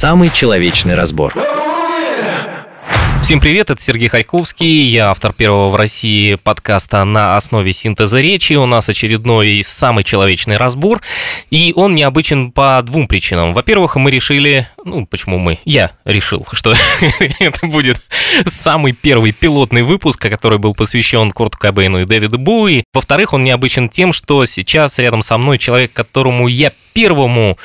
Самый человечный разбор. Всем привет, это Сергей Харьковский, я автор первого в России подкаста на основе синтеза речи. У нас очередной самый человечный разбор, и он необычен по двум причинам. Во-первых, мы решили, ну, почему мы? Я решил, что это будет самый первый пилотный выпуск, который был посвящен Курту Кобейну и Дэвиду Буи. Во-вторых, он необычен тем, что сейчас рядом со мной человек, которому я первому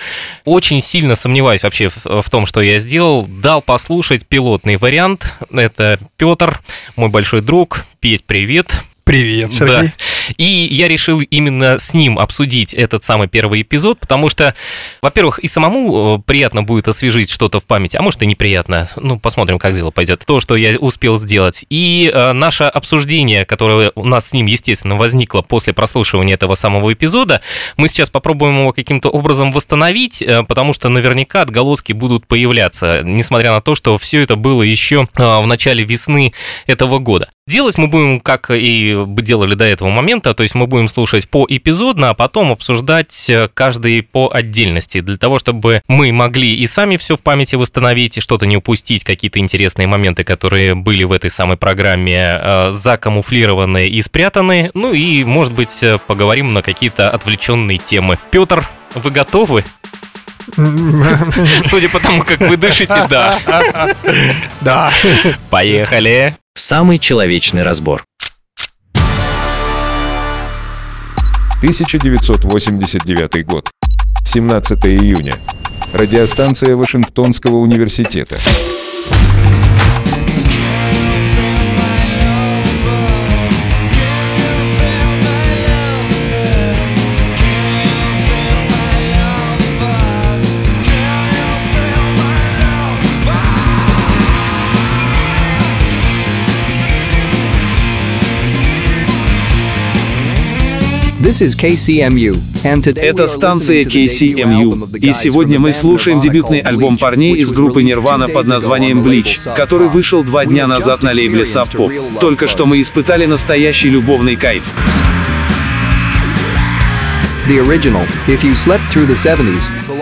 очень сильно сомневаюсь вообще в, в том, что я сделал, дал послушать пилотный вариант. Это Петр, мой большой друг. Петь, привет. Привет, Сергей. Да. И я решил именно с ним обсудить этот самый первый эпизод, потому что, во-первых, и самому э, приятно будет освежить что-то в памяти, а может и неприятно. Ну, посмотрим, как дело пойдет. То, что я успел сделать. И э, наше обсуждение, которое у нас с ним, естественно, возникло после прослушивания этого самого эпизода, мы сейчас попробуем его каким-то образом восстановить, э, потому что наверняка отголоски будут появляться, несмотря на то, что все это было еще э, в начале весны этого года. Делать мы будем, как и делали до этого момента, то есть мы будем слушать по эпизодно, а потом обсуждать э, каждый по отдельности, для того, чтобы мы могли и сами все в памяти восстановить, и что-то не упустить, какие-то интересные моменты, которые были в этой самой программе э, закамуфлированы и спрятаны, ну и, может быть, э, поговорим на какие-то отвлеченные темы. Петр, вы готовы? Судя по тому, как вы дышите, да. Да. Поехали. Самый человечный разбор. 1989 год. 17 июня. Радиостанция Вашингтонского университета. Это станция KCMU, и сегодня мы слушаем дебютный альбом парней из группы Nirvana под названием Bleach, который вышел два дня назад на лейбле Sub Pop. Только что мы испытали настоящий любовный кайф.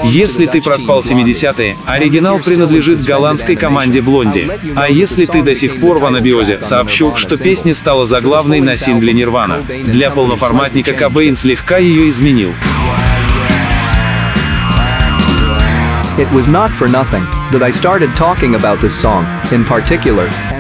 Если ты проспал 70-е, оригинал принадлежит голландской команде Блонди. А если ты до сих пор в анабиозе, сообщу, что песня стала заглавной на сингле Нирвана. Для полноформатника Кобейн слегка ее изменил.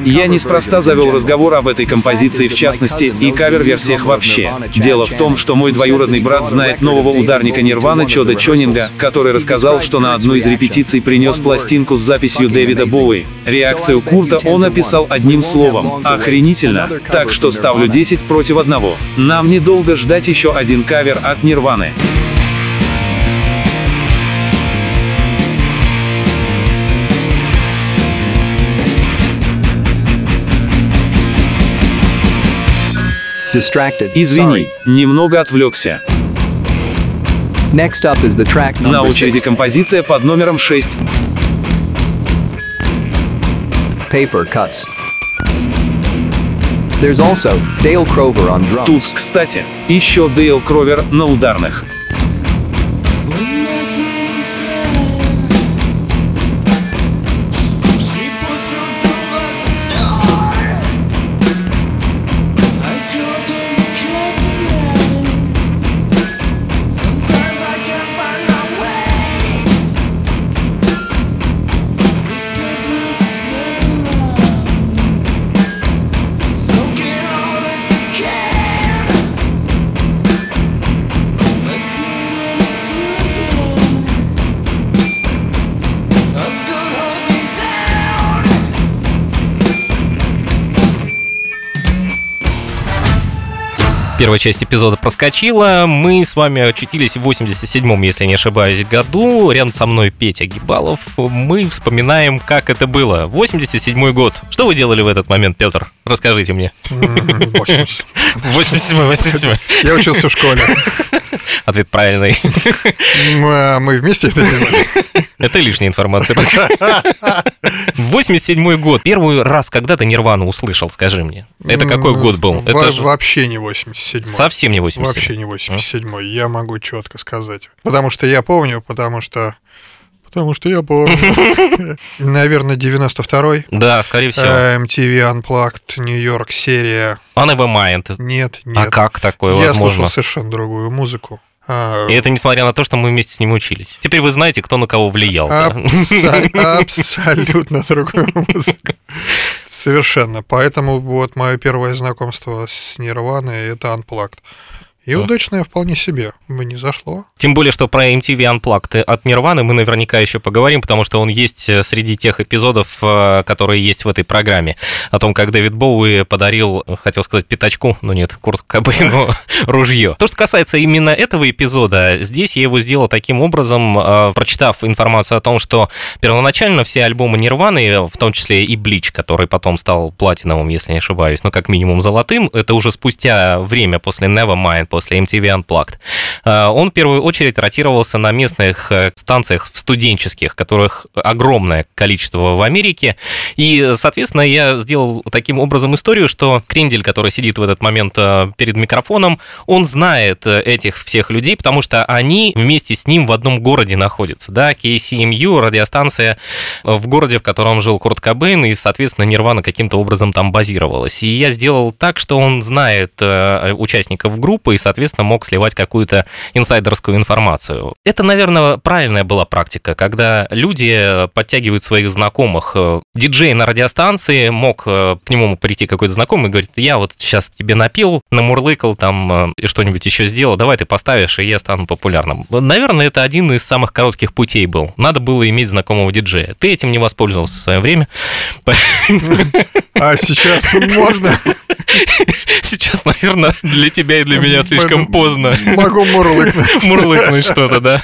Я неспроста завел разговор об этой композиции в частности и кавер-версиях вообще. Дело в том, что мой двоюродный брат знает нового ударника Нирвана Чода Чонинга, который рассказал, что на одну из репетиций принес пластинку с записью Дэвида Боуи. Реакцию Курта он описал одним словом — охренительно. Так что ставлю 10 против одного. Нам недолго ждать еще один кавер от Нирваны. Извини, немного отвлекся. На очереди композиция под номером 6. Paper Cuts. There's also Dale Crover on drums. Тут, кстати, еще Дейл Кровер на ударных. Первая часть эпизода проскочила. Мы с вами очутились в 87-м, если не ошибаюсь, году. Рядом со мной Петя Гибалов. Мы вспоминаем, как это было. 87-й год. Что вы делали в этот момент, Петр? Расскажите мне. 87 87 Я учился в школе. Ответ правильный. Мы, мы вместе это делали. Это лишняя информация. 87 год. Первый раз, когда ты Нирвану услышал, скажи мне. Это какой год был? Это же... Вообще не 87 Совсем не 87 Вообще не 87 Я могу четко сказать. Потому что я помню, потому что потому что я помню. Наверное, 92-й. Да, скорее всего. Э, MTV Unplugged, Нью-Йорк серия. А Nevermind. Нет, нет. А как такое Я возможно? слушал совершенно другую музыку. А, И это несмотря на то, что мы вместе с ним учились. Теперь вы знаете, кто на кого влиял. да? Абсолютно другую музыку. Совершенно. Поэтому вот мое первое знакомство с Нирваной это Unplugged. И Вот. удачное вполне себе. Мне зашло. Тем более, что про MTV Unplugged от Нирваны мы наверняка еще поговорим, потому что он есть э, среди тех эпизодов, э, которые есть в этой программе. О том, как Дэвид Боуи подарил, э, хотел сказать, пятачку, но нет, Курт Кобейну ружье. То, что касается именно этого эпизода, здесь я его сделал таким образом, прочитав информацию о том, что первоначально все альбомы Нирваны, в том числе и Блич, который потом стал платиновым, если не ошибаюсь, ну, как минимум золотым, это уже спустя время после Nevermind, после MTV Unplugged, э, он в первую очередь ротировался на местных э, станциях студенческих, которых огромное количество в Америке. И, соответственно, я сделал таким образом историю, что Крендель, который сидит в этот момент э, перед микрофоном, он знает этих всех людей, потому что они вместе с ним в одном городе находятся. Да, KCMU, радиостанция в городе, в котором жил Курт Кобейн, и, соответственно, Нирвана каким-то образом там базировалась. И я сделал так, что он знает участников группы и, соответственно, мог сливать какую-то инсайдерскую информацию. Это, наверное, правильная была практика, когда люди подтягивают своих знакомых. Э, Диджей на радиостанции мог, э, к нему прийти какой-то знакомый и говорит, я вот сейчас тебе напил, намурлыкал там э, и что-нибудь еще сделал, давай ты поставишь, и я стану популярным. Наверное, это один из самых коротких путей был. Надо было иметь знакомого диджея. Ты этим не воспользовался в свое время. А сейчас можно? Сейчас, наверное, для тебя и для меня слишком поздно. Могу мурлыкнуть. мурлыкнуть что-то, да.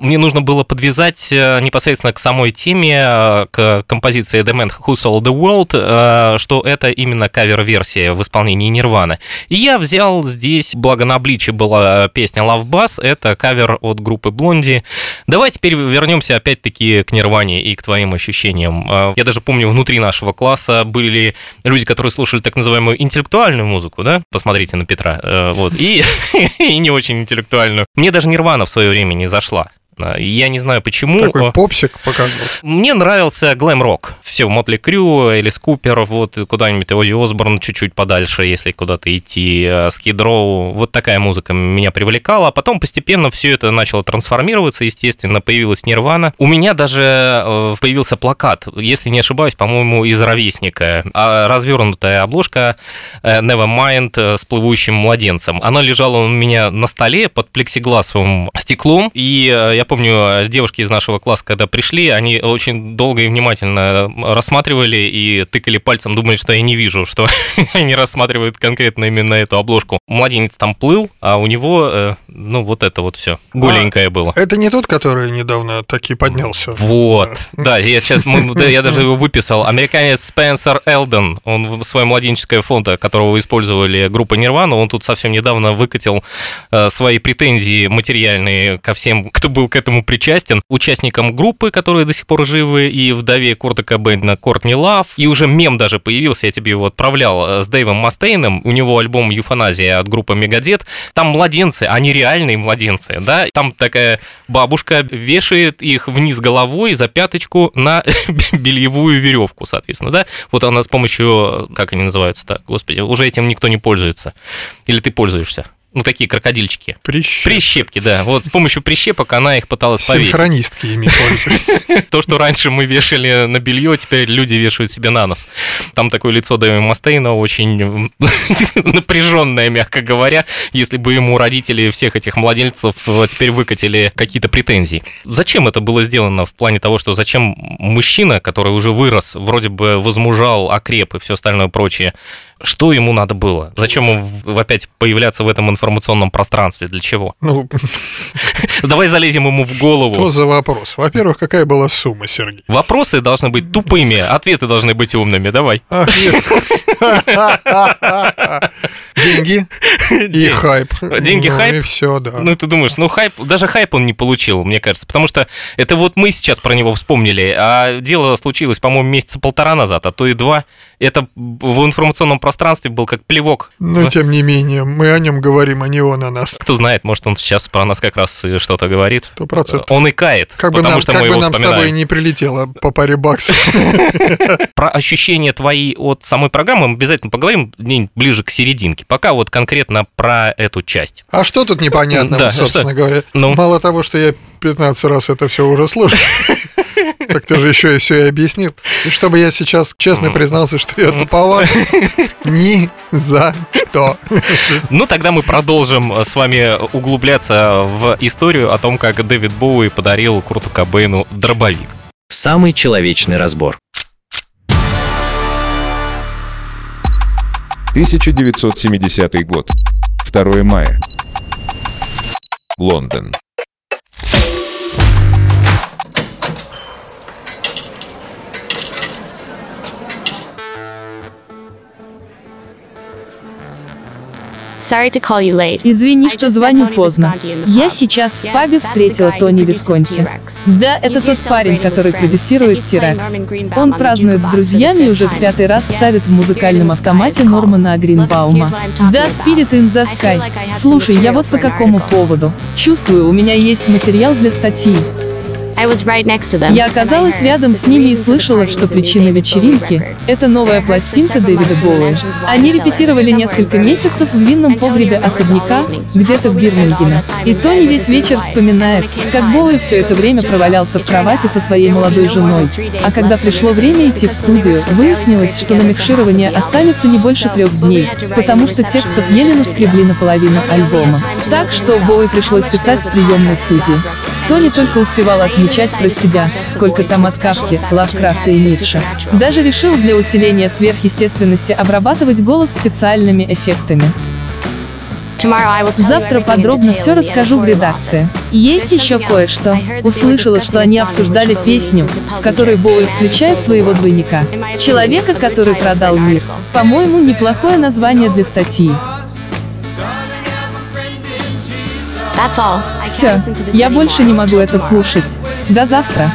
Мне нужно было подвязать э, непосредственно к самой теме, э, к композиции The Man Who Sold the World, э, что это именно кавер-версия в исполнении Нирваны. И я взял здесь, благо на Бличе была песня Love Bus, это кавер от группы Блонди. Давай теперь вернемся опять-таки к Нирване и к твоим ощущениям. Я даже помню, внутри нашего класса были люди, которые слушали так называемую интеллектуальную музыку, да? Посмотрите на Петра. Э, Вот. И, и не очень интеллектуальную. Мне даже Нирвана в свое время не зашла. А, Я не знаю почему. Такой Э, попсик показывал. Мне нравился глэм-рок. Все, Мотли Крю, Элис Купер, вот куда-нибудь Ози Осборн чуть-чуть подальше, если куда-то идти, Скид Роу. Вот такая музыка меня привлекала. А потом постепенно все это начало трансформироваться, естественно, появилась Нирвана. У меня даже э, появился плакат, если не ошибаюсь, по-моему, из «Ровесника». А Развернутая обложка э, Nevermind э, с плывущим младенцем. Она лежала у меня на столе под плексигласовым стеклом, и э, я помню, девушки из нашего класса, когда пришли, они очень долго и внимательно рассматривали и тыкали пальцем, думали, что я не вижу, что они рассматривают конкретно именно эту обложку. Младенец там плыл, а у него, э, ну, вот это вот все голенькое было. Это не тот, который недавно таки поднялся. Вот, да, я сейчас, я даже его выписал. Американец Спенсер Элден, он в свое младенческое фото, которого использовали группа Нирвана, он тут совсем недавно выкатил э, свои претензии материальные ко всем, кто был этому причастен, участникам группы, которые до сих пор живы, и вдове Курта Кобейна Кортни Лав, и уже мем даже появился, я тебе его отправлял, э, с Дэйвом Мастейном, у него альбом «Юфаназия» от группы Мегадет, там младенцы, они реальные младенцы, да, там такая бабушка вешает их вниз головой за пяточку на бельевую веревку, соответственно, да, вот она с помощью, как они называются-то, господи, уже этим никто не пользуется, или ты пользуешься? Ну, такие крокодильчики. Прищеп. Прищепки, да. Вот с помощью прищепок она их пыталась повесить. Синхронистки ими пользуются. То, что раньше мы вешали на белье, теперь люди вешают себе на нос. Там такое лицо Дэви Мастейна очень напряженное, мягко говоря, если бы ему родители всех этих младельцев э, теперь выкатили какие-то претензии. Зачем это было сделано в плане того, что зачем мужчина, который уже вырос, вроде бы возмужал, окреп и все остальное прочее, что ему надо было? Зачем ему опять появляться в этом информационном пространстве? Для чего? Ну, Давай залезем ему в голову. что за вопрос? Во-первых, какая была сумма, Сергей? Вопросы должны быть тупыми, ответы должны быть умными. Давай. Деньги и хайп. Деньги, Ну, хайп? И все, да. Ну, ты думаешь, ну, хайп, даже хайп он не получил, мне кажется, потому что это вот мы сейчас про него вспомнили, а дело случилось, по-моему, месяца полтора назад, а то и два. Это в информационном пространстве был как плевок. Но, тем не менее, мы о нем говорим, а не он о нас. Кто знает, может, он сейчас про нас как раз и что-то говорит. Сто процентов. Он икает, Как бы нам, что как бы нам с тобой вспоминаем. не прилетело по паре баксов. Про ощущения твои от самой программы мы обязательно поговорим ближе к серединке. Пока вот конкретно про эту часть. А что тут непонятного, Да, собственно говоря? Ну? Мало того, что я 15 раз это все уже слушал, так ты же еще и все и объяснил. И чтобы я сейчас честно признался, что я туповат, ни за что. Ну, тогда мы продолжим с вами углубляться в историю о том, как Дэвид Боуи подарил Курту Кобейну дробовик. Самый человечный разбор. 1970 год. 2 мая. Лондон. Извини, что звоню поздно. Я сейчас в пабе встретила Тони Висконти. Да, это тот парень, который продюсирует T-Rex. Он празднует с друзьями и уже в пятый раз ставит в музыкальном автомате Нормана Гринбаума. Да, Spirit in the Sky. Слушай, я вот по какому поводу. Чувствую, у меня есть материал для статьи. Я оказалась рядом с ними и слышала, что причина вечеринки — это новая пластинка Дэвида Боуи. Они репетировали несколько месяцев в винном погребе особняка, где-то в Бирмингеме. И Тони весь вечер вспоминает, как Боуи все это время провалялся в кровати со своей молодой женой. А когда пришло время идти в студию, выяснилось, что на микширование останется не больше трех дней, потому что текстов еле наскребли наполовину альбома. Так что Боуи пришлось писать в приемной студии. Тони только успевал отмечать про себя, сколько там от Кавки, Лавкрафта и Ницше. Даже решил для усиления сверхъестественности обрабатывать голос специальными эффектами. Завтра подробно все расскажу в редакции. Есть еще кое-что. Услышала, что они обсуждали песню, в которой Боуи встречает своего двойника. Человека, который продал мир. По-моему, неплохое название для статьи. Все, я больше не могу это слушать. До завтра.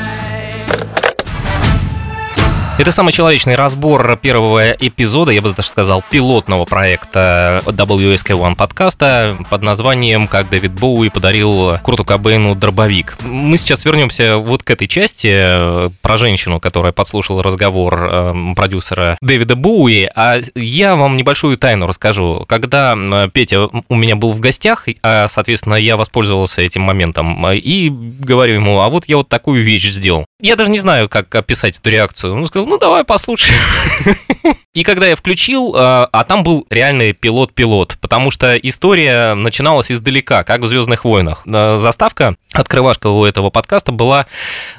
Это самый человечный разбор первого эпизода, я бы даже сказал, пилотного проекта WSK1 подкаста под названием «Как Дэвид Боуи подарил Круту Кобейну дробовик». Мы сейчас вернемся вот к этой части э, про женщину, которая подслушала разговор э, продюсера Дэвида Боуи, а я вам небольшую тайну расскажу. Когда э, Петя у меня был в гостях, а, соответственно, я воспользовался этим моментом э, и говорю ему, а вот я вот такую вещь сделал. Я даже не знаю, как описать эту реакцию. Он сказал, ну давай послушаем. И когда я включил, а а там был реальный пилот-пилот, потому что история начиналась издалека, как в «Звездных войнах». А, Заставка, открывашка у этого подкаста была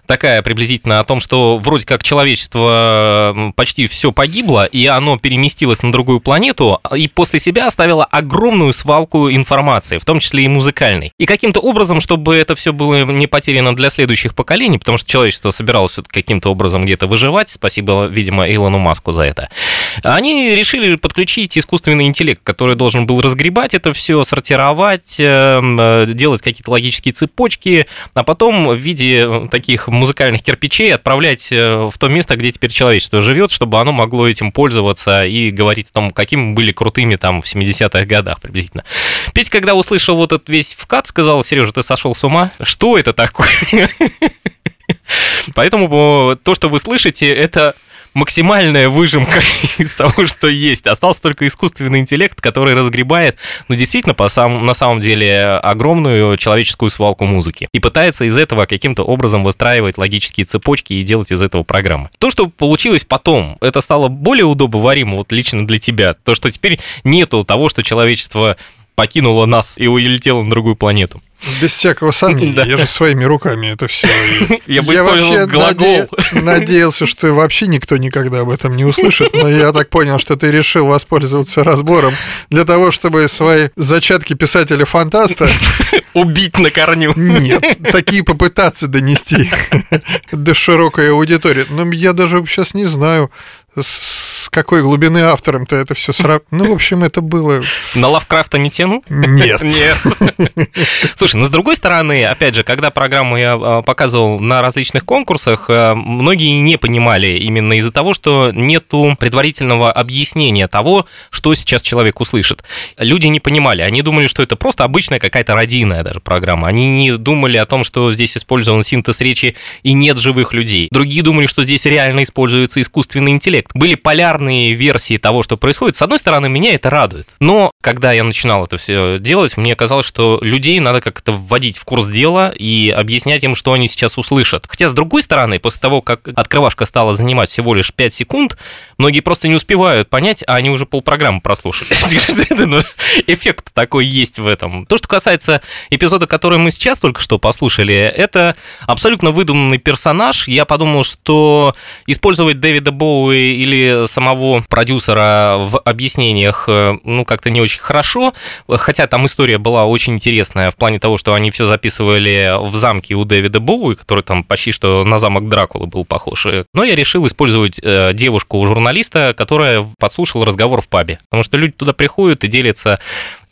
такая приблизительно о том, что вроде как человечество почти все погибло, и оно переместилось на другую планету, и после себя оставило огромную свалку информации, в том числе и музыкальной. И каким-то образом, чтобы это все было не потеряно для следующих поколений, потому что человечество собиралось каким-то образом где-то выживать, спасибо, видимо, Илону Маску за это, они решили подключить искусственный интеллект, который должен был разгребать это все, сортировать, эм, э, делать какие-то логические цепочки, а потом в виде таких музыкальных кирпичей отправлять э, в то место, где теперь человечество живет, чтобы оно могло этим пользоваться и говорить о том, какими были крутыми там в 70-х годах приблизительно. Петь, когда услышал вот этот весь вкат, сказал, Сережа, ты сошел с ума? Что это такое? Поэтому э, то, что вы слышите, это максимальная выжимка из того, что есть. Остался только искусственный интеллект, который разгребает, ну, действительно, по сам, на самом деле, огромную человеческую свалку музыки. И пытается из этого каким-то образом выстраивать логические цепочки и делать из этого программы. То, что получилось потом, это стало более удобоваримо вот лично для тебя. То, что теперь нету того, что человечество покинуло нас и улетело на другую планету. Без всякого сомнения. Да. Я же своими руками это все. Я бы использовал глагол. надеялся, что вообще никто никогда об этом не услышит, но я так понял, что ты решил воспользоваться разбором для того, чтобы свои зачатки писателя-фантаста Убить на корню. нет, такие попытаться донести до широкой аудитории. Но я даже сейчас не знаю, с- с какой глубины автором-то это все сра... Ну, в общем, это было... На Лавкрафта не тяну? Нет. Нет. Слушай, ну с другой стороны, опять же, когда программу я а, показывал на различных конкурсах, а, многие не понимали именно из-за того, что нету предварительного объяснения того, что сейчас человек услышит. Люди не понимали, они думали, что это просто обычная какая-то родийная даже программа. Они не думали о том, что здесь использован синтез речи и нет живых людей. Другие думали, что здесь реально используется искусственный интеллект. Были полярные версии того, что происходит. С одной стороны, меня это радует. Но когда я начинал это все делать, мне казалось, что людей надо как-то вводить в курс дела и объяснять им, что они сейчас услышат. Хотя, с другой стороны, после того, как открывашка стала занимать всего лишь 5 секунд, многие просто не успевают понять, а они уже полпрограммы прослушали. Ну, эффект такой есть в этом. То, что касается эпизода, который мы сейчас только что послушали, это абсолютно выдуманный персонаж. Я подумал, что использовать Дэвида Боуи или самого продюсера в объяснениях, э, ну, как-то не очень хорошо. Хотя там история была очень интересная в плане того, что они все записывали в замке у Дэвида Боуи, который там почти что на замок Дракулы был похож. Но я решил использовать э, девушку-журналиста, которая подслушала разговор в пабе. Потому что люди туда приходят и делятся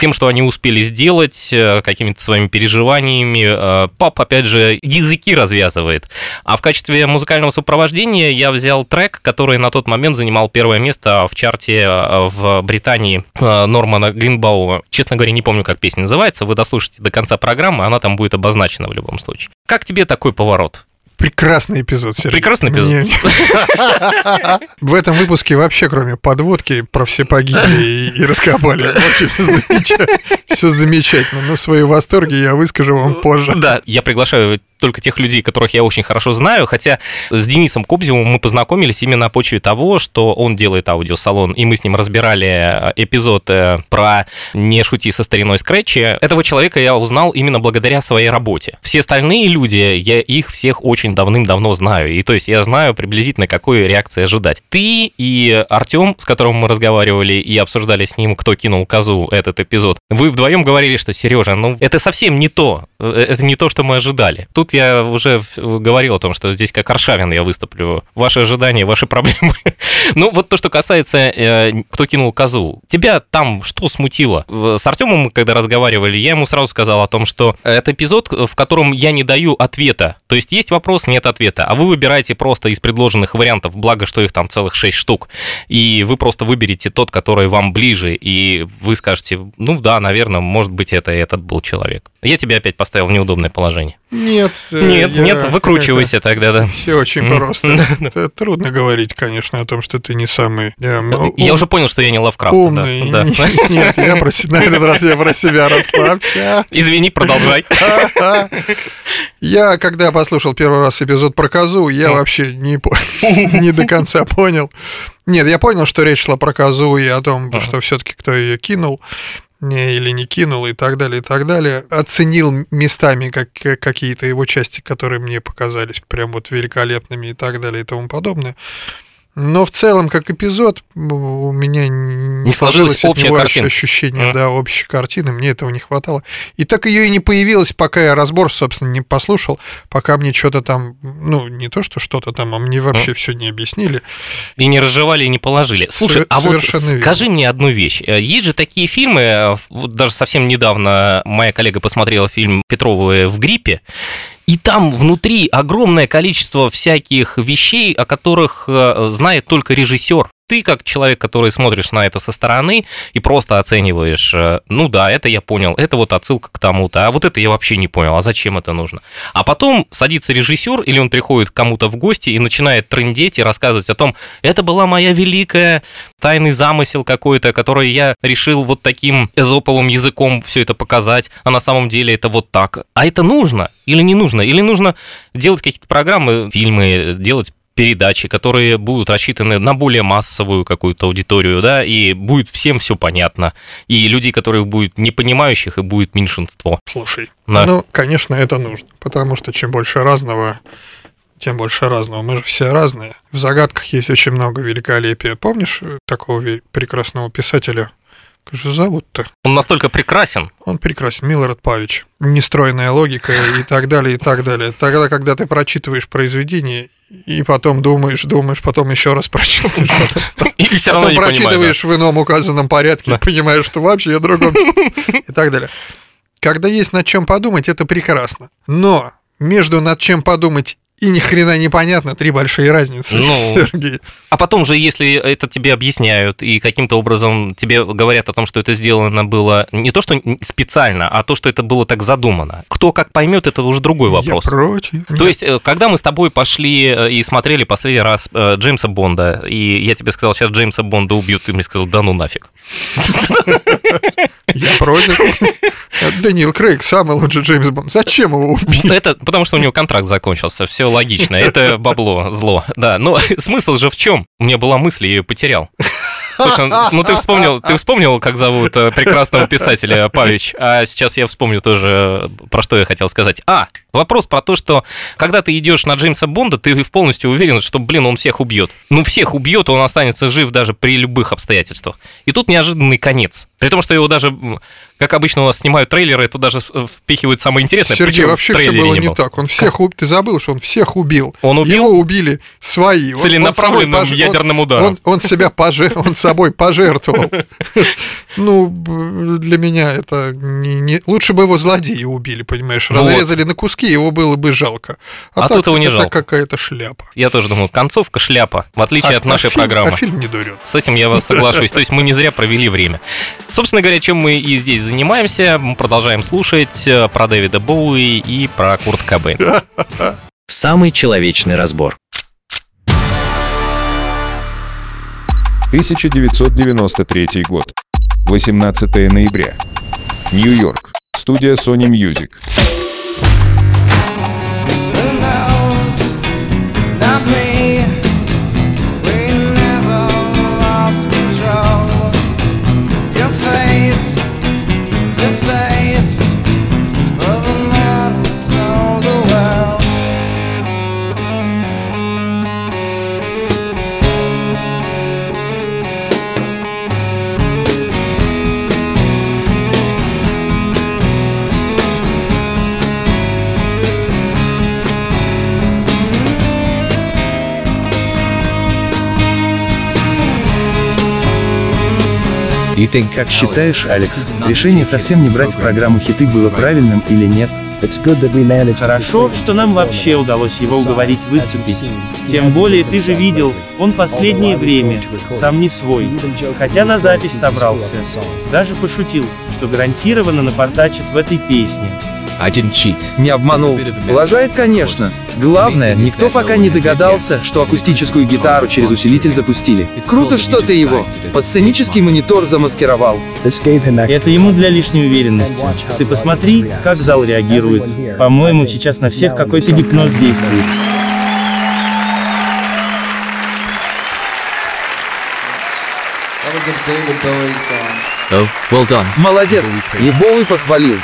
тем, что они успели сделать, э, какими-то своими переживаниями. Э, пап, опять же, языки развязывает. А в качестве музыкального сопровождения я взял трек, который на тот момент занимал первое место в чарте э, в Британии Нормана Гринбаума. Честно говоря, не помню, как песня называется. Вы дослушайте до конца программы, она там будет обозначена в любом случае. Как тебе такой поворот? Прекрасный эпизод, Сергей. Прекрасный эпизод. В этом выпуске вообще, кроме подводки, про все погибли и, раскопали. Вообще все замечательно. Все замечательно. Но свои восторги я выскажу вам позже. Да, я приглашаю только тех людей, которых я очень хорошо знаю, хотя с Денисом Кобзевым мы познакомились именно на почве того, что он делает аудиосалон, и мы с ним разбирали э, эпизод э, про «Не шути со стариной скретчи». Этого человека я узнал именно благодаря своей работе. Все остальные люди, я их всех очень давным-давно знаю, и то есть я знаю приблизительно, какой реакции ожидать. Ты и Артем, с которым мы разговаривали и обсуждали с ним, кто кинул козу этот эпизод, вы вдвоем говорили, что Сережа, ну это совсем не то, э, это не то, что мы ожидали. Тут я уже говорил о том, что здесь как Аршавин я выступлю. Ваши ожидания, ваши проблемы. ну, вот то, что касается, э, кто кинул козу. Тебя там что смутило? С Артемом когда разговаривали, я ему сразу сказал о том, что это эпизод, в котором я не даю ответа. То есть есть вопрос, нет ответа. А вы выбираете просто из предложенных вариантов, благо, что их там целых шесть штук. И вы просто выберете тот, который вам ближе, и вы скажете, ну да, наверное, может быть, это этот был человек. Я тебя опять поставил в неудобное положение. Нет. Э, нет, я, нет, выкручивайся тогда, да. Все очень просто. Это трудно говорить, конечно, о том, что ты не самый... Я, ум... я уже понял, что я не Лавкрафт. Умный. Да. Нет, я про, на этот раз я про себя расслабься. Извини, продолжай. Я, когда послушал первый раз эпизод про козу, я вообще не, не до конца понял. Нет, я понял, что речь шла про козу и о том, что все-таки кто ее кинул не, или не кинул и так далее, и так далее. Оценил местами как, какие-то его части, которые мне показались прям вот великолепными и так далее и тому подобное. Но в целом, как эпизод, у меня не, не сложилось общее картина. ощущение, mm. да, общей картины, мне этого не хватало. И так ее и не появилось, пока я разбор, собственно, не послушал, пока мне что-то там, ну, не то, что что-то там, а мне вообще mm. все не объяснили. И не разжевали, и не положили. Слушай, а вот скажи верно. мне одну вещь. Э, есть же такие фильмы, э, вот даже совсем недавно моя коллега посмотрела фильм Петровы в гриппе, и там внутри огромное количество всяких вещей, о которых э, знает только режиссер ты как человек, который смотришь на это со стороны и просто оцениваешь, э, ну да, это я понял, это вот отсылка к тому-то, а вот это я вообще не понял, а зачем это нужно? А потом садится режиссер или он приходит к кому-то в гости и начинает трындеть и рассказывать о том, это была моя великая тайный замысел какой-то, который я решил вот таким эзоповым языком все это показать, а на самом деле это вот так. А это нужно или не нужно? Или нужно делать какие-то программы, фильмы, делать передачи, которые будут рассчитаны на более массовую какую-то аудиторию, да, и будет всем все понятно. И людей, которых будет непонимающих, и будет меньшинство. Слушай, да. ну, конечно, это нужно, потому что чем больше разного, тем больше разного. Мы же все разные. В загадках есть очень много великолепия. Помнишь такого прекрасного писателя Как же зовут-то? Он настолько прекрасен. Он прекрасен, Милорад Павич. Нестройная логика и так далее, и так далее. Тогда, когда ты прочитываешь произведение, и потом думаешь, думаешь, потом еще раз прочитываешь. Потом, И все равно потом прочитываешь в ином указанном порядке, понимаешь, что вообще другом и так далее. Когда есть над чем подумать, это прекрасно. Но между над чем подумать и ни хрена непонятно, три большие разницы, Ну, Сергей. А потом же, если это тебе объясняют и каким-то образом тебе говорят о том, что это сделано было не то, что специально, а то, что это было так задумано. Кто как поймет, это уже другой вопрос. Я против. То есть, э, когда мы с тобой пошли э, и смотрели последний раз э, Джеймса Бонда, и я тебе сказал, сейчас Джеймса Бонда убьют, ты мне сказал, да ну нафиг. Я против. Даниил Крейг, самый лучший Джеймс Бонд. Зачем его убить? Это потому, что у него контракт закончился, все логично, это бабло, зло, да. Но смысл же в чем? У меня была мысль, я ее потерял. Слушай, ну ты вспомнил, ты вспомнил, как зовут э, прекрасного писателя Павич, а сейчас я вспомню тоже, э, про что я хотел сказать. А, вопрос про то, что когда ты идешь на Джеймса Бонда, ты полностью уверен, что, блин, он всех убьет. Ну, всех убьет, он останется жив даже при любых обстоятельствах. И тут неожиданный конец. При том, что его даже, как обычно у нас снимают трейлеры, тут даже в- впихивают самое интересное. Сергей, причем вообще все было не не так. Он всех убил. Ты забыл, что он всех убил. Он убил? Его убили свои. Он- он Целенаправленным собой пож- ядерным он- ударом. Он, он себя поже- он собой пожертвовал. Ну, для меня это не, не- Лучше бы его злодеи убили, понимаешь? Разрезали на куски, его было бы жалко. А так тут его не это жалко. какая-то шляпа. Я тоже думал, концовка шляпа, в отличие А- от нашей а фильм- программы. А фильм не дурет. С этим я вас соглашусь. То есть мы не зря провели время. Собственно говоря, чем мы и здесь занимаемся, мы продолжаем слушать э, про Дэвида Боуи и про Курт Кобейн. Самый человечный разбор. 1993 год. 18 ноября. Нью-Йорк. Студия Sony Music. Not me. Как считаешь, Алекс, решение совсем не брать в программу хиты было правильным или нет? Хорошо, что нам вообще удалось его уговорить выступить. Тем более, ты же видел, он последнее время, сам не свой. Хотя на запись собрался. Даже пошутил, что гарантированно напортачит в этой песне. Не обманул. Лажает, конечно. Главное, никто пока не догадался, что акустическую гитару через усилитель запустили. Круто, что ты его под сценический монитор замаскировал. Это ему для лишней уверенности. Ты посмотри, как зал реагирует. По-моему, сейчас на всех какой-то гипноз действует. David Bowie song. Молодец. И Боуи похвалил.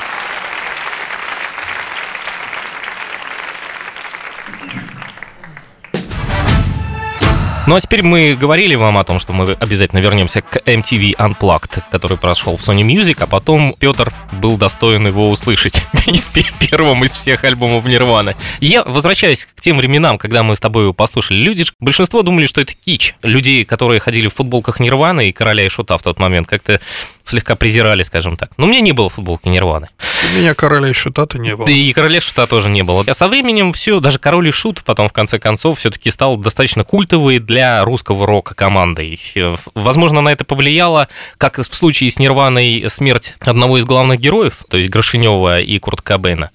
Ну а теперь мы говорили вам о том, что мы обязательно вернемся к MTV Unplugged, который прошел в Sony Music, а потом Петр был достоин его услышать из пе- первым из всех альбомов Нирваны. Я возвращаюсь к тем временам, когда мы с тобой его послушали. Люди, большинство думали, что это кич. Людей, которые ходили в футболках Нирваны и Короля и Шута в тот момент, как-то слегка презирали, скажем так. Но у меня не было футболки Нирваны. У меня короля и шута-то не было. Да и короля шута тоже не было. А со временем все, даже король и шут потом в конце концов все-таки стал достаточно культовой для русского рока командой. Э, Возможно, на это повлияло, как в случае с Нирваной, смерть одного из главных героев, то есть Грошинева и Курт Кобейна.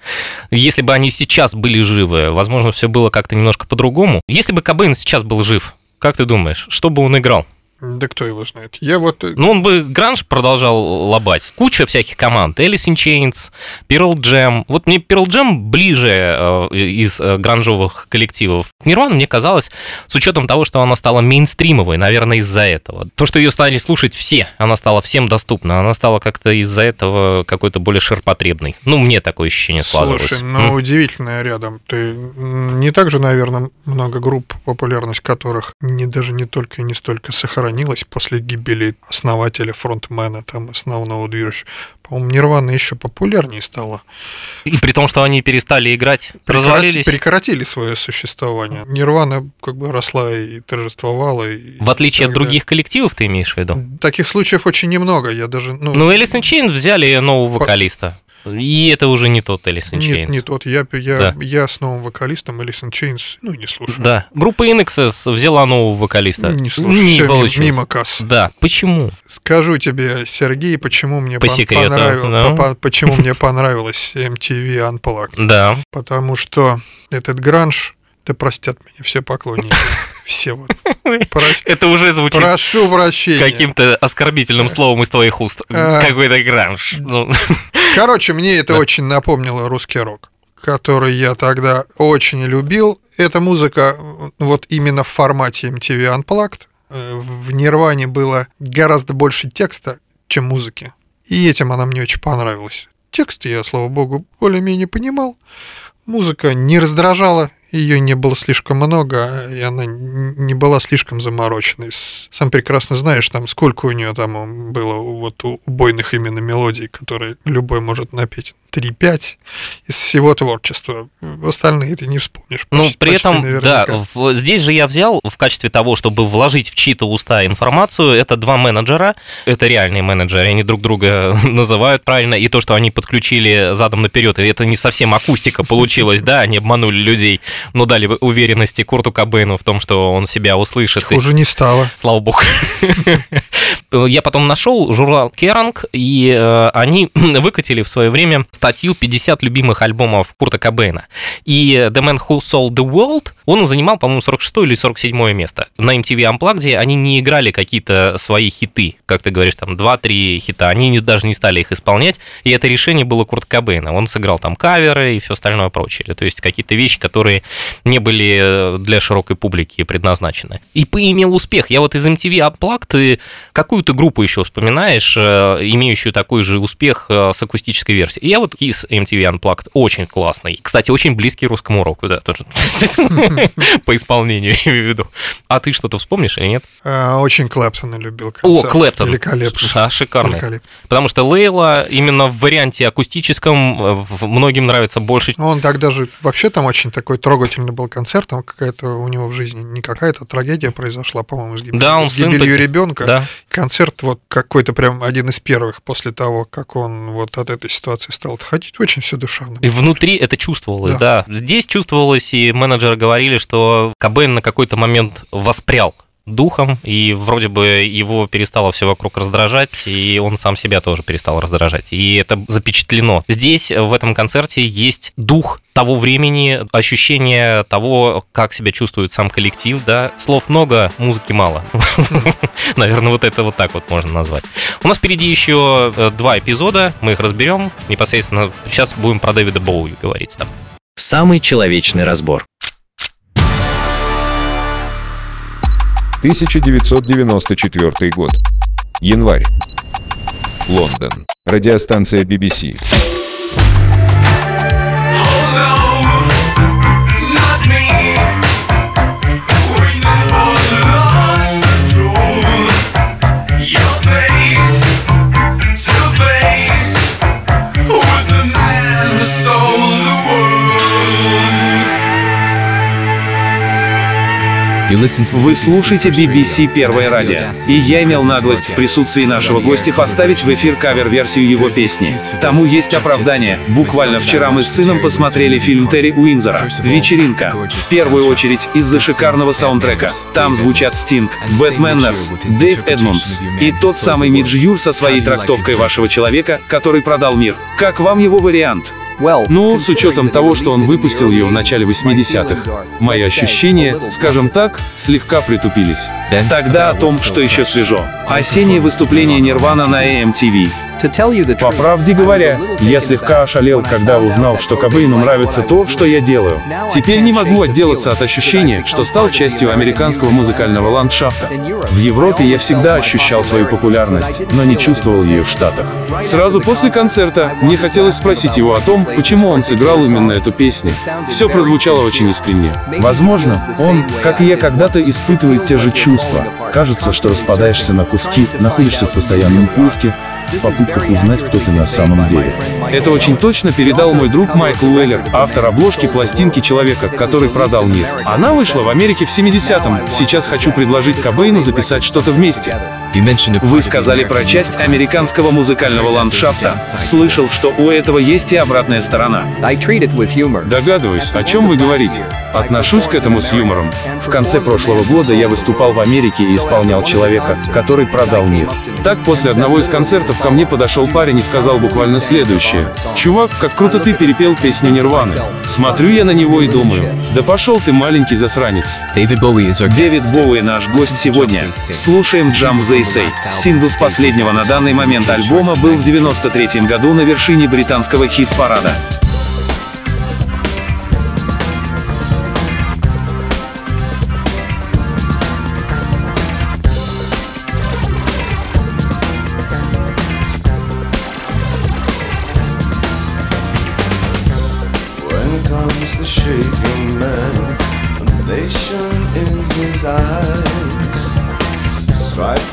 Если бы они сейчас были живы, возможно, все было как-то немножко по-другому. Если бы Кобейн сейчас был жив, как ты думаешь, что бы он играл? Да кто его знает. Я вот... э, Ну, он бы гранж продолжал лобать. Куча всяких команд. Alice in Chains, Pearl Jam. Вот мне Pearl Jam ближе э, из э, гранжовых коллективов. Нирвана мне казалось, с учетом того, что она стала мейнстримовой, наверное, из-за этого. То, что ее стали слушать все, она стала всем доступна. Она стала как-то из-за этого какой-то более ширпотребной. Ну, мне такое ощущение складывалось. Слушай, М? ну удивительное рядом. Ты м, не так же, наверное, много групп, популярность которых не даже не только и не столько сохранилась сохранилась после гибели основателя, фронтмена, там, основного движущего. По-моему, Нирвана еще популярнее стала. И при том, что они перестали играть, Прекрати- развалились. прекратили свое существование. Нирвана как бы росла и торжествовала. И В отличие от далее. других коллективов, ты имеешь в виду? Таких случаев очень немного. Я даже, ну, Ну, Элис Chains взяли нового По- вокалиста. И это уже не тот Элис нет, Chains. не тот. Я, я, Да. я с новым вокалистом Alice in Chains, ну, не слушаю. Да. Группа INXS взяла нового вокалиста. Не слушаю, Не мимо, мимо касс. Да. Почему? Скажу тебе, Сергей, почему мне По секрету, понравил- да. по- почему мне понравилось MTV Unplugged. Да. Потому что этот гранж, да простят меня все поклонники. Все вот. Про- Это уже звучит Прошу прощения. каким-то оскорбительным словом из твоих уст. А. Какой-то гранж. Ну, Короче, мне это Да. очень напомнило русский рок, который я тогда очень любил. Эта музыка э, вот именно в формате MTV Unplugged. Э, В Нирване было гораздо больше текста, чем музыки. И этим она мне очень понравилась. Текст я, слава богу, более-менее понимал. Музыка не раздражала, ее не было слишком много, и она не была слишком замороченной. Сам прекрасно знаешь, там сколько у нее там было вот убойных именно мелодий, которые любой может напеть. 3-5 из всего творчества. Остальные ты не вспомнишь. Ну, почти- при этом, да, наверняка. в- здесь же я взял в качестве того, чтобы вложить в чьи-то уста информацию, это два менеджера, это реальные менеджеры, они друг друга называют правильно, и то, что они подключили задом наперед, и это не совсем акустика получилась, да, они обманули людей, но дали уверенности Курту Кобейну в том, что он себя услышит. и- Хуже не стало. Слава богу. Я потом нашел журнал Керанг, и э, они выкатили в свое время статью 50 любимых альбомов Курта Кобейна. И The Man Who Sold the World, он занимал, по-моему, 46 или 47 место. На MTV Unplugged они не играли какие-то свои хиты, как ты говоришь, там 2-3 хита, они не- даже не стали их исполнять, и это решение было Курта Кобейна. Он сыграл там каверы и все остальное прочее. То есть какие-то вещи, которые не были э, для широкой публики предназначены. И поимел успех. Я вот из MTV Unplugged, ты какую-то группу еще вспоминаешь, э, имеющую такой же успех э, с акустической версией. И я вот из MTV Unplugged очень классный. Кстати, очень близкий русскому року, да, тоже по исполнению, я имею в виду. А ты что-то вспомнишь или нет? А, Очень Клэптона любил О. Клэптон. Великолепно. Ша- шикарный. Потому что Лейла именно в варианте акустическом э, многим нравится больше. Он тогда же вообще там очень такой трогательный был концерт, там какая-то у него в жизни не какая-то трагедия произошла, по-моему, с гибелью, Да, он с гибелью ребенка. Да. Концерт вот какой-то прям один из первых после того, как он вот от этой ситуации стал отходить. Очень все душевно. И внутри это чувствовалось, да. Здесь чувствовалось, и менеджеры говорили, что Кобейн на какой-то момент воспрял духом, и вроде бы его перестало все вокруг раздражать, и он сам себя тоже перестал раздражать. И это запечатлено. Здесь, в этом концерте, есть дух того времени, ощущение того, как себя чувствует сам коллектив, да. Слов много, музыки мало. Наверное, вот это вот так вот можно назвать. У нас впереди еще э, два эпизода, мы их разберем. Непосредственно сейчас будем про Дэвида Боуи говорить там. Самый человечный разбор. 1994 год. Январь. Лондон. Радиостанция BBC. Вы слушаете BBC Первое радио. И я имел наглость в присутствии нашего гостя поставить в эфир кавер-версию его песни. Тому есть оправдание. Буквально вчера мы с сыном посмотрели фильм Терри Уинзера «Вечеринка». В первую очередь из-за шикарного саундтрека. Там звучат Стинг, Bad Manners, Дэйв Эдмундс и тот самый Мидж Юр со своей трактовкой вашего человека, который продал мир. Как вам его вариант? Ну, с учетом того, что он выпустил ее в начале 80-х, мои ощущения, скажем так, слегка притупились. Тогда о том, что еще свежо. Осеннее выступление Нирвана на AMTV. По правде говоря, я слегка ошалел, когда узнал, что Кобейну нравится то, что я делаю. Теперь не могу отделаться от ощущения, что стал частью американского музыкального ландшафта. В Европе я всегда ощущал свою популярность, но не чувствовал ее в Штатах. Сразу после концерта мне хотелось спросить его о том, почему он сыграл именно эту песню. Все прозвучало очень искренне. Возможно, он, как и я когда-то, испытывает те же чувства. Кажется, что распадаешься на куски, находишься в постоянном поиске, в попытках узнать, кто ты на самом деле. Это очень точно передал мой друг Майкл Уэллер, автор обложки пластинки «Человека, который продал мир». Она вышла в Америке в 70-м. Сейчас хочу предложить Кобейну записать что-то вместе. Вы сказали про часть американского музыкального ландшафта. Слышал, что у этого есть и обратная сторона. Догадываюсь, о чем вы говорите. Отношусь к этому с юмором. В конце прошлого года я выступал в Америке и исполнял человека, который продал мир. Так, после одного из концертов ко мне подошел парень и сказал буквально следующее. «Чувак, как круто ты перепел песню Нирваны». Смотрю я на него и думаю, да пошел ты, маленький засранец. Дэвид Боуи наш гость сегодня. Слушаем Jump They Say. Сингл с последнего на данный момент альбома был в 93 году на вершине британского хит-парада.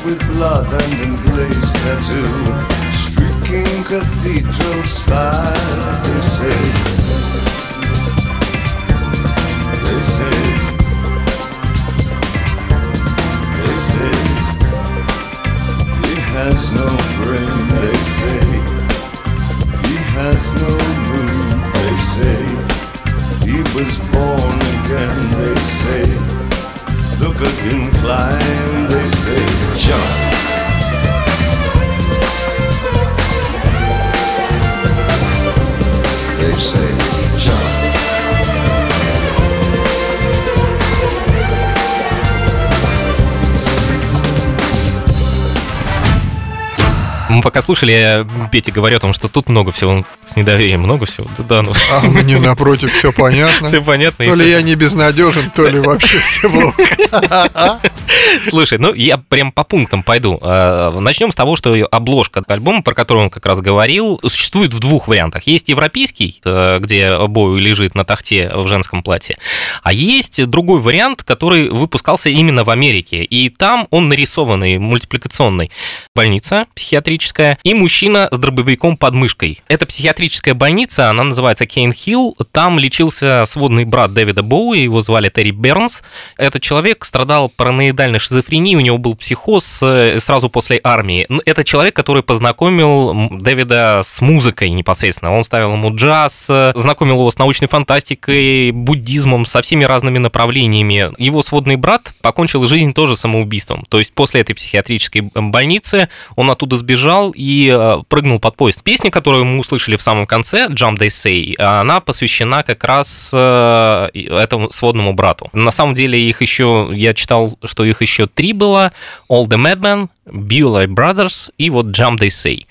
With blood and emblazed tattoo, streaking cathedral style. They say, they say, they say, he has no brain. They say, he has no mood. They say, he was born again. They say, look at him climb. They say, jump. They say, jump. Мы пока слушали, Петя говорил о том, что тут много всего с недоверием, много всего. Да, да, ну, А мне напротив все понятно. все понятно. То ли я не безнадежен, то ли вообще все плохо. Слушай, ну я прям по пунктам пойду. Э, Начнем с того, что обложка альбома, про который он как раз говорил, существует в двух вариантах. Есть европейский, э, где Боуи лежит на тахте в женском платье, а есть другой вариант, который выпускался именно в Америке. И там он нарисованный, мультипликационный. Больница психиатрическая и мужчина с дробовиком под мышкой. Это психиатрическая больница, она называется Кейн Хилл. Там лечился сводный брат Дэвида Боуи, его звали Терри Бернс. Этот человек страдал параноидальной шизофренией, у него был психоз э, сразу после армии. Ну, Это человек, который познакомил Дэвида с музыкой непосредственно. Он ставил ему джаз, э, знакомил его с научной фантастикой, буддизмом, со всеми разными направлениями. Его сводный брат покончил жизнь тоже самоубийством. То есть после этой психиатрической больницы он оттуда сбежал и э, прыгнул под поезд. Песня, которую мы услышали в самом конце, Jump They Say, она посвящена как раз этому сводному брату. На самом деле их еще, я читал, что их еще три было. All the Madmen, Bewley Brothers и вот Jump They Say.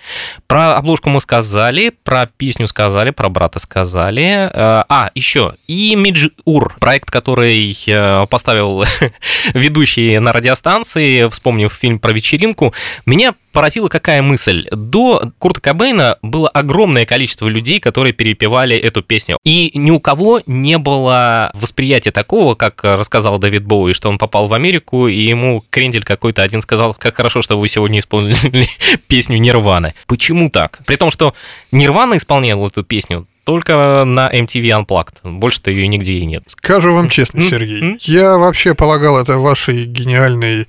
Про обложку мы сказали, про песню сказали, про брата сказали. Э, А, еще Image Ур, проект, который э, поставил ведущий на радиостанции, вспомнив фильм про вечеринку. Меня поразила какая мысль. До Курта Кобейна было огромное количество людей, которые перепевали эту песню. И ни у кого не было восприятия такого, как рассказал Дэвид Боуи, что он попал в Америку, и ему крендель какой-то один сказал, как хорошо, что вы сегодня исполнили песню Нирваны. Почему так? При том, что Нирвана исполняла эту песню только на MTV Unplugged. Больше-то ее нигде и нет. Скажу вам честно, Сергей, я вообще полагал это вашей гениальной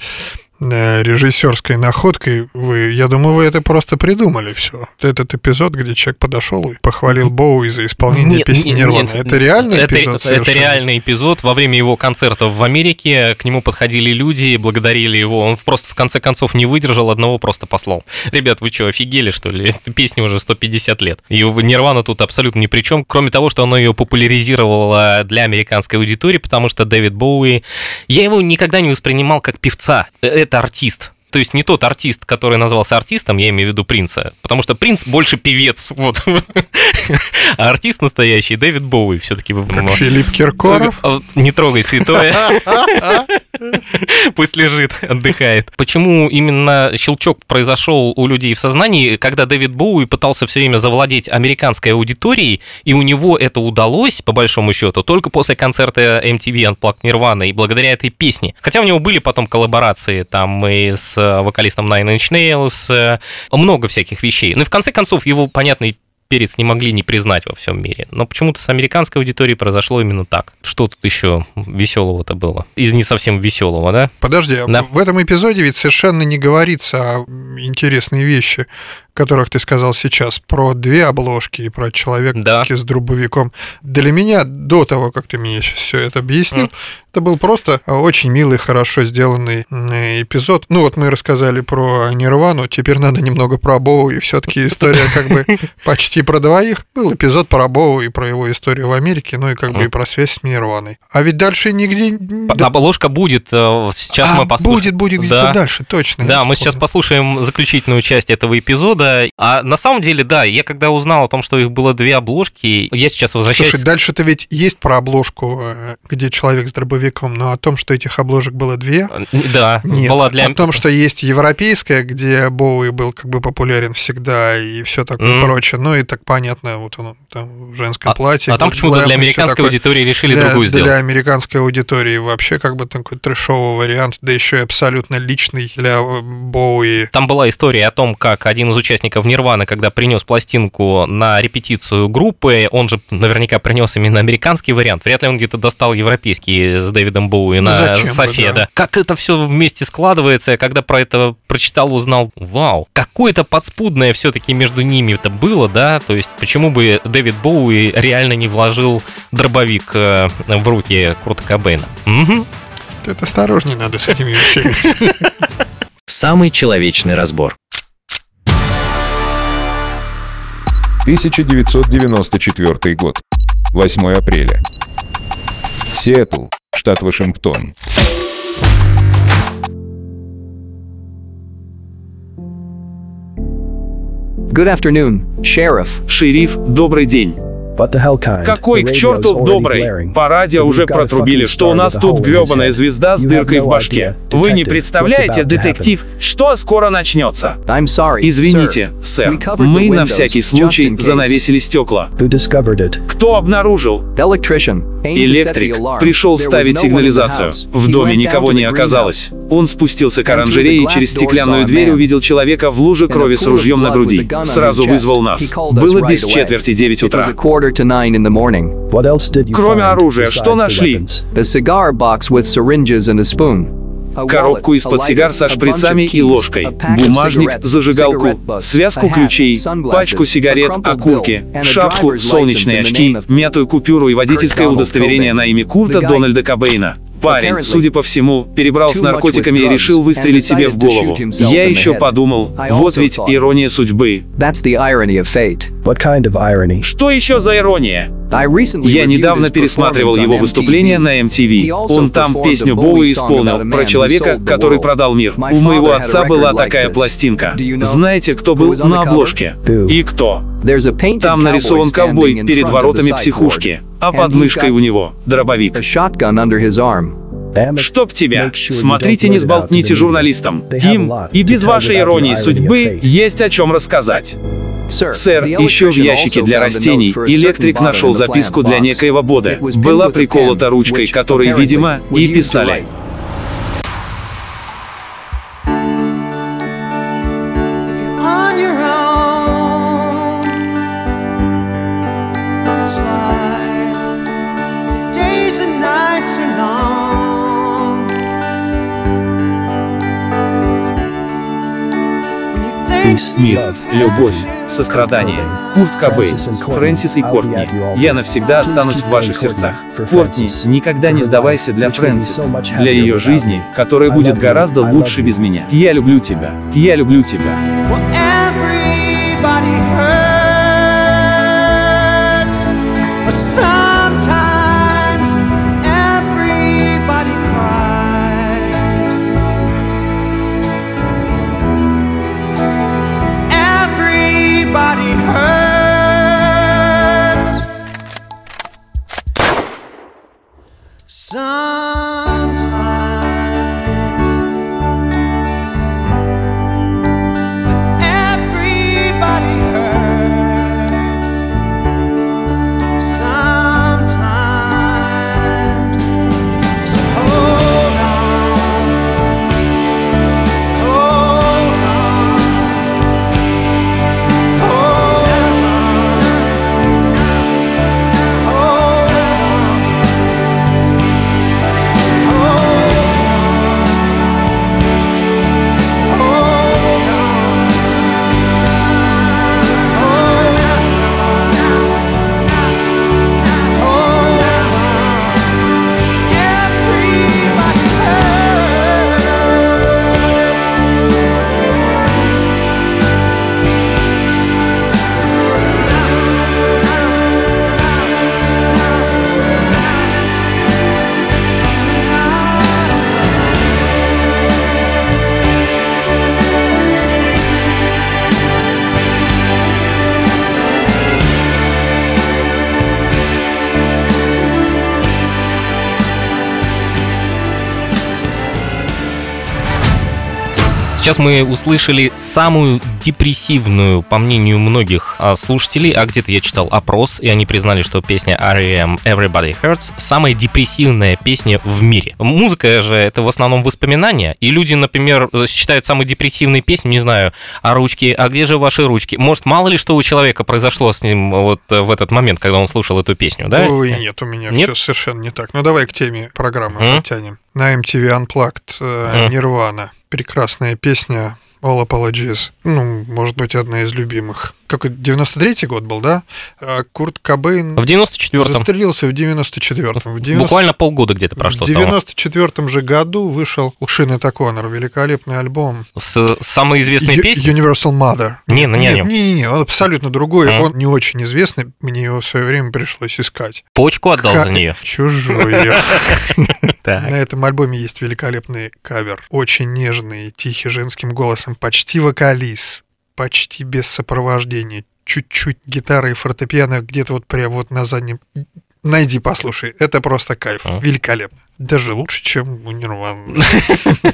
режиссерской находкой. Вы, я думаю, вы это просто придумали все. Этот эпизод, где человек подошел и похвалил Боуи за исполнение Нет, песни нет, Нирваны. нет. это реальный это, эпизод? Это совершенно? реальный эпизод. Во время его концертов в Америке к нему подходили люди, благодарили его. Он просто в конце концов не выдержал, одного просто послал. Ребят, вы что, офигели, что ли? Эта песня уже 150 лет. И Нирвана тут абсолютно ни при чем, кроме того, что оно ее популяризировало для американской аудитории, потому что Дэвид Боуи... Я его никогда не воспринимал как певца. Это артист. То есть не тот артист, который назвался артистом, я имею в виду Принца, потому что Принц больше певец, вот. А артист настоящий Дэвид Боуи все-таки. Как Филипп Киркоров. А Не трогай святое. Пусть лежит, отдыхает. Почему именно щелчок произошел у людей в сознании, когда Дэвид Боуи пытался все время завладеть американской аудиторией, и у него это удалось, по большому счету, только после концерта MTV Unplugged Nirvana и благодаря этой песне. Хотя у него были потом коллаборации там и с э, вокалистом Nine Inch Nails, э, много всяких вещей. Ну и в конце концов его, понятный перец не могли не признать во всем мире. Но почему-то с американской аудиторией произошло именно так. Что тут еще веселого-то было? Из не совсем веселого, да? Подожди, а Да. в этом эпизоде ведь совершенно не говорится о интересные вещи, которых ты сказал сейчас, про две обложки и про человека Да. с дробовиком. Для меня, до того, как ты мне сейчас все это объяснил, это был просто очень милый, хорошо сделанный эпизод. Ну вот мы рассказали про Нирвану, теперь надо немного про Боу, и все-таки история как бы почти про двоих. Был эпизод про Боу и про его историю в Америке, ну и как бы и про связь с Нирваной. А ведь дальше нигде... Обложка будет, э, сейчас А, мы послушаем. будет, будет где-то Да. дальше, точно. Да, мы сейчас послушаем заключительную часть этого эпизода. А на самом деле, да, я когда узнал о том, что их было две обложки, я сейчас возвращаюсь... Слушай, дальше-то ведь есть про обложку, э, где человек с дробовиком, но о том, что этих обложек было две, Да, нет. была для... О том, что есть европейская, где Боуи был как бы популярен всегда и все такое Мгм. прочее. Ну и так понятно, вот он там в женском А- платье. а там почему-то для американской аудитории решили для, другую сделать. Для американской аудитории вообще как бы такой трешовый вариант, да еще и абсолютно личный для э, Боуи. Там была история о том, как один из участников Нирваны, когда принес пластинку на репетицию группы, он же наверняка принес именно американский вариант. Вряд ли он где-то достал европейский с Дэвидом Боуи на зачем Софе, да. да. Как это все вместе складывается, я когда про это прочитал, узнал, вау, какое-то подспудное все-таки между ними это было, да, то есть почему бы Дэвид Боуи реально не вложил дробовик э, в руки Курта Кобейна? Мгм. Это осторожнее надо с этими вещами. Самый человечный разбор. 1994 год. 8 апреля. Сиэтл, штат Вашингтон. Good afternoon, Sheriff. Шериф, добрый день. Какой к черту добрый? По радио уже протрубили, что у нас тут гребаная звезда с дыркой в башке. Вы не представляете, детектив, что скоро начнется. Извините, сэр, мы на всякий случай занавесили стекла. Кто обнаружил? Электрик пришел ставить сигнализацию. В доме никого не оказалось. Он спустился к оранжерее и через стеклянную дверь увидел человека в луже крови с ружьем на груди. Сразу вызвал нас. Было без четверти девять It was утра. A quarter to nine in the morning. Кроме оружия, что нашли? A cigar box with syringes and a spoon. A Коробку из-под a сигар со a bunch of шприцами и ложкой, a pack of бумажник, cigarettes, зажигалку, связку ключей, пачку сигарет, окурки, шапку, солнечные очки, мятую купюру и водительское удостоверение на имя Курта Дональда Кобейна. Парень, судя по всему, перебрал с наркотиками и решил выстрелить себе в голову. Я еще подумал, вот ведь ирония судьбы. Что еще за ирония? Я недавно пересматривал его выступление на MTV. Он там песню Боуи исполнил про человека, который продал мир. У моего отца была такая пластинка. Знаете, кто был на обложке? И кто? Там нарисован ковбой перед воротами психушки, а под мышкой у него дробовик. Чтоб тебя. Смотрите, не сболтните журналистам. Им и без вашей иронии судьбы есть о чем рассказать. Сэр, еще в ящике для растений электрик нашел записку для некоего Бода. Была приколота ручкой, которой, видимо, и писали. Мир, любовь, сострадание. Курт Кобейн, Фрэнсис и Кортни. Я навсегда останусь в ваших сердцах. Кортни, никогда не сдавайся для Фрэнсис. Для ее жизни, которая будет гораздо лучше без меня. Я люблю тебя. Я люблю тебя. Сейчас мы услышали самую депрессивную, по мнению многих а, слушателей, а где-то я читал опрос, и они признали, что песня R.E.M. Everybody Hurts самая депрессивная песня в мире. Музыка же это в основном воспоминания, и люди, например, считают самой депрессивной песней, не знаю, а ручки, а где же ваши ручки? Может, мало ли что у человека произошло с ним вот в этот момент, когда он слушал эту песню, да? Ой, нет, у меня Нет? все совершенно не так. Ну, давай к теме программы потянем. На MTV Unplugged э, М. Прекрасная песня All Apologies. Ну, может быть, одна из любимых. Какой 93-й год был, да? А Курт Кобейн В 94-м. застрелился в 94-м. В 90 Буквально полгода где-то прошло В с того. 94 же году вышел у Шины Таконер великолепный альбом. С самой известной песней? Universal Mother. Не, ну не Нет, нем. не, не, он абсолютно другой. Мгм. Он не очень известный. Мне его в свое время пришлось искать. Почку отдал Ка- за нее. Чужую. На этом альбоме есть великолепный кавер. Очень нежный, тихий женским голосом. Почти вокализ. Почти без сопровождения. Чуть-чуть гитары и фортепиано где-то вот прям вот на заднем. Найди, послушай. Это просто кайф. Великолепно. Даже лучше, чем у Нирваны.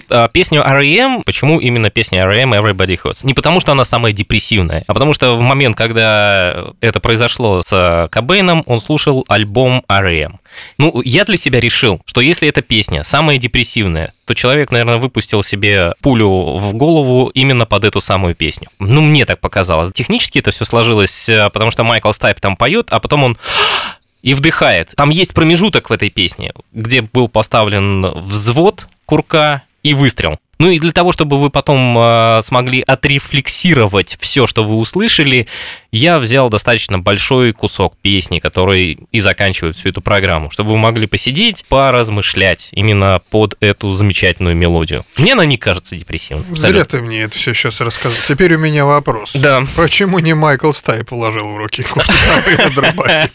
А, Песню R.E.M. Почему именно песня R.E.M. Everybody Hurts? Не потому, что она самая депрессивная, а потому что в момент, когда это произошло с Кобейном, он слушал альбом R.E.M. Ну, я для себя решил, что если эта песня самая депрессивная, то человек, наверное, выпустил себе пулю в голову именно под эту самую песню. Ну, мне так показалось. Технически это все сложилось, э, потому что Майкл Стайп там поет, а потом он и вдыхает. Там есть промежуток в этой песне, где был поставлен взвод курка и выстрел. Ну и для того, чтобы вы потом э, смогли отрефлексировать все, что вы услышали, я взял достаточно большой кусок песни, который и заканчивает всю эту программу, чтобы вы могли посидеть, поразмышлять именно под эту замечательную мелодию. Мне она не кажется депрессивной. Зря абсолютно. ты мне это все сейчас рассказал. Теперь у меня вопрос. Да. Почему не Майкл Стайп уложил в руки дробовик?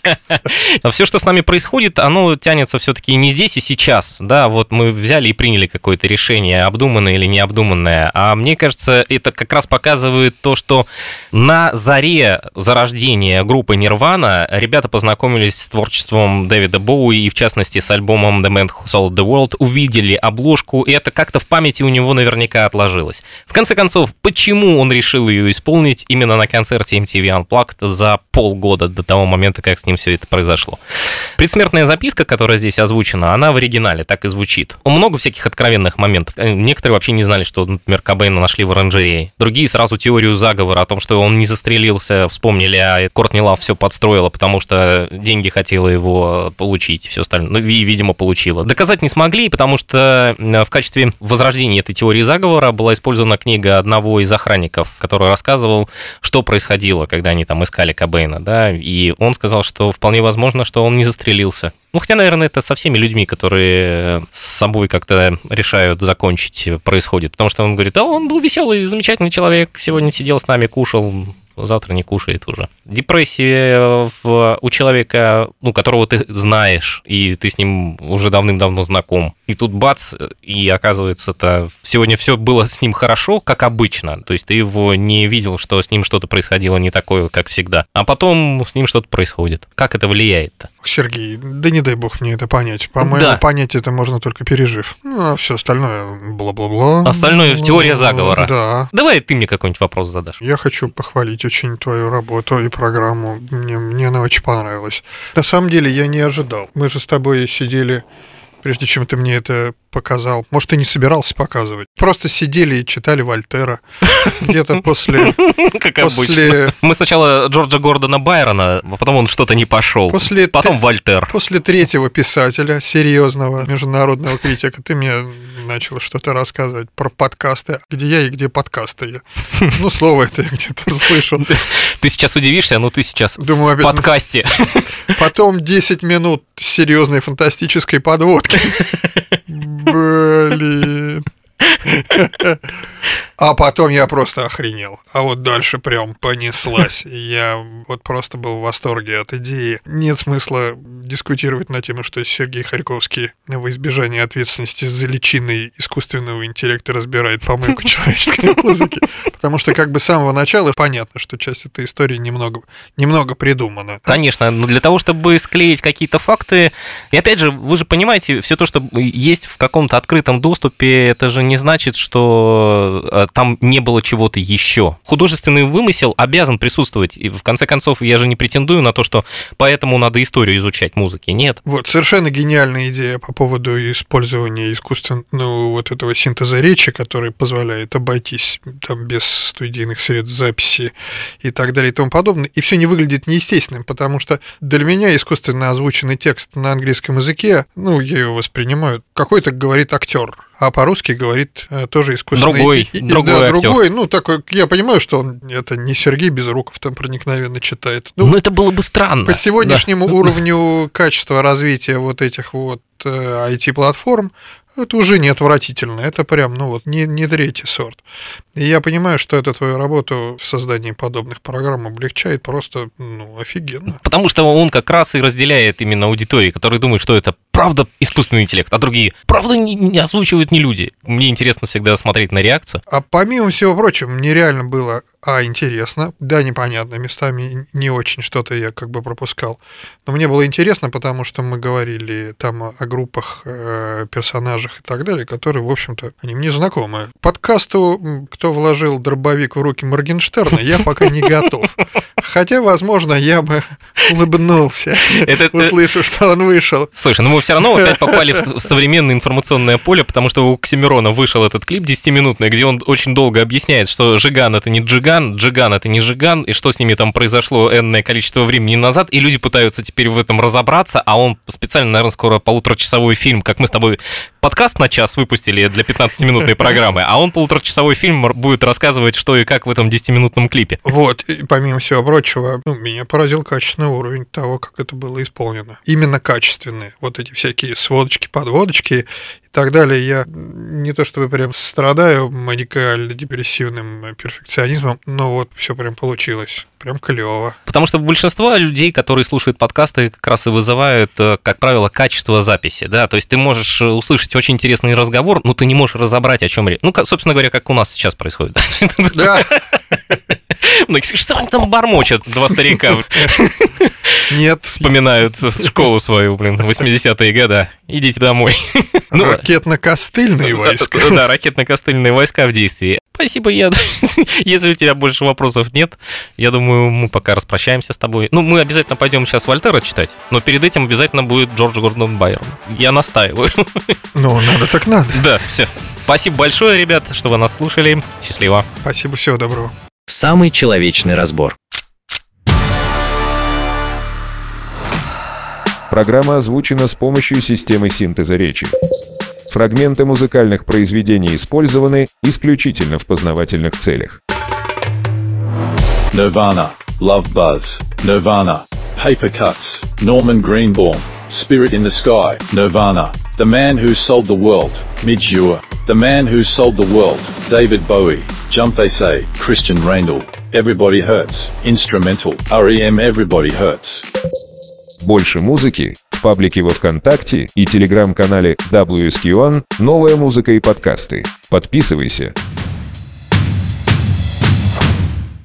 все, что с нами происходит, оно тянется все-таки не здесь и сейчас, да, вот мы взяли и приняли какое-то решение, обдуманное или необдуманное, а мне кажется, это как раз показывает то, что на заре зарождения группы Нирвана ребята познакомились с творчеством Дэвида Боуи и, в частности, с альбомом The Man Who Sold the World, увидели обложку, и это как-то в памяти у него наверняка отложилось. В конце концов, почему он решил ее исполнить именно на концерте MTV Unplugged за полгода до того момента, как с ним все это произошло? Предсмертная записка, которая здесь озвучена, она в оригинале так и звучит. Много всяких откровенных моментов. Некоторые вообще не знали, что, например, Кобейна нашли в оранжерее. Другие сразу теорию заговора о том, что он не застрелился, вспомнили, а Кортни Лав все подстроила, потому что деньги хотела его получить, все остальное. Ну, и, видимо, получила. Доказать не смогли, потому что э, в качестве возрождения этой теории заговора была использована книга одного из охранников, который рассказывал, что происходило, когда они там искали Кобейна, да, и он сказал, что вполне возможно, что он не застрелился. Ну, хотя, наверное, это со всеми людьми, которые с собой как-то решают закончить, происходит. Потому что он говорит, да, он был веселый, замечательный человек, сегодня сидел с нами, кушал, завтра не кушает уже. Депрессия в, у человека, ну, которого ты знаешь, и ты с ним уже давным-давно знаком. И тут бац, и оказывается-то сегодня все было с ним хорошо, как обычно. То есть ты его не видел, что с ним что-то происходило не такое, как всегда. А потом с ним что-то происходит. Как это влияет-то? Сергей, да не дай бог мне это понять. По-моему, Да. понять это можно только пережив. Ну, а все остальное бла-бла-бла. Остальное теория заговора. Да. Давай ты мне какой-нибудь вопрос задашь. Я хочу похвалить очень твою работу и программу. Мне, мне она очень понравилась. На самом деле я не ожидал. Мы же с тобой сидели, прежде чем ты мне это показал. Может, ты не собирался показывать. Просто сидели и читали Вольтера. Где-то после... Как обычно. Мы сначала Джорджа Гордона Байрона, а потом он что-то не пошел. После Потом Вольтер. После третьего писателя, серьезного международного критика, ты мне начал что-то рассказывать про подкасты. Где я и где подкасты я. Ну, слово это я где-то слышал. Ты сейчас удивишься, но ты сейчас Думаю, в подкасте. Потом 10 минут серьезной фантастической подводки. Блин. А потом я просто охренел. А вот дальше прям понеслась. Я вот просто был в восторге от идеи. Нет смысла дискутировать на тему, что Сергей Харьковский во избежание ответственности за личиной искусственного интеллекта разбирает помойку человеческой музыки. Потому что как бы с самого начала понятно, что часть этой истории немного, немного придумана. Конечно, но для того, чтобы склеить какие-то факты, и опять же, вы же понимаете, все то, что есть в каком-то открытом доступе, это же не значит, что э, там не было чего-то еще. Художественный вымысел обязан присутствовать, и в конце концов, я же не претендую на то, что поэтому надо историю изучать музыки, нет. Вот, совершенно гениальная идея по поводу использования искусственного вот этого синтеза речи, который позволяет обойтись там без студийных средств записи и так далее и тому подобное. И все не выглядит неестественным, потому что для меня искусственно озвученный текст на английском языке, ну, я его воспринимаю, какой-то говорит актер, а по-русски говорит э, тоже искусственный. Другой, И- другой да, актер. другой, ну, такой, я понимаю, что он, это не Сергей Безруков там проникновенно читает. Ну, Ну, это было бы странно. по сегодняшнему Да. уровню качества развития вот этих вот э, IT-платформ, это уже не отвратительно, это прям, ну вот, не, не третий сорт. И я понимаю, что это твою работу в создании подобных программ облегчает просто, ну, офигенно. Потому что он как раз и разделяет именно аудитории, которые думают, что это правда искусственный интеллект, а другие правда не, не озвучивают не люди. Мне интересно всегда смотреть на реакцию. А помимо всего прочего, мне реально было, а, интересно, да, непонятно, местами не очень что-то я как бы пропускал, но мне было интересно, потому что мы говорили там о, группах, э, персонажах и так далее, которые, в общем-то, они мне знакомы. Подкасту «Кто вложил дробовик в руки Моргенштерна» я пока не готов. Хотя, возможно, я бы улыбнулся, услышав, что он вышел. Слушай, ну мы все равно опять попали в современное информационное поле, потому что у Оксимирона вышел этот клип 10-минутный, где он очень долго объясняет, что Жиган это не Джиган, Джиган это не Жиган, и что с ними там произошло энное количество времени назад, и люди пытаются теперь в этом разобраться, а он специально, наверное, скоро полуторачасовой фильм, как мы с тобой подкаст на час выпустили для 15-минутной программы, а он полуторачасовой фильм будет рассказывать, что и как в этом 10-минутном клипе. Вот, и помимо всего прочего, ну, меня поразил качественный уровень того, как это было исполнено. Именно качественные. Вот эти всякие сводочки, подводочки и так далее. Я не то чтобы прям страдаю маникально-депрессивным перфекционизмом, но вот все прям получилось. Прям клево. Потому что большинство людей, которые слушают подкасты, как раз и вызывают, э, как правило, качество записи, да, то есть ты можешь э, услышать очень интересный разговор, но ты не можешь разобрать, о чем речь. Ну, собственно говоря, как у нас сейчас происходит. Да, Что они там бормочат, два старика нет, вспоминают школу свою, блин, 80-е года. Идите домой. Ну, ракетно-костыльные войска. Да, да, ракетно-костыльные войска в действии. Спасибо, я... Если у тебя больше вопросов нет, я думаю, мы пока распрощаемся с тобой. Ну, мы обязательно пойдем сейчас Вольтера читать, но перед этим обязательно будет Джордж Гордон Байрон. Я настаиваю. Ну, надо так надо. Да, все. Спасибо большое, ребят, что вы нас слушали. Счастливо. Спасибо, всего доброго. Самый человечный разбор. Программа озвучена с помощью системы синтеза речи. Фрагменты музыкальных произведений использованы исключительно в познавательных целях. Nirvana, Love Buzz, Nirvana, Paper Cuts, Norman Greenbaum, Spirit in the Sky, Nirvana, The Man Who Sold the World, Midge The Man Who Sold the World, David Bowie, Jump They Say, Christian Randall, Everybody Hurts, Instrumental, REM Everybody Hurts. Больше музыки в паблике во ВКонтакте и телеграм-канале WSQ1 «Новая музыка и подкасты». Подписывайся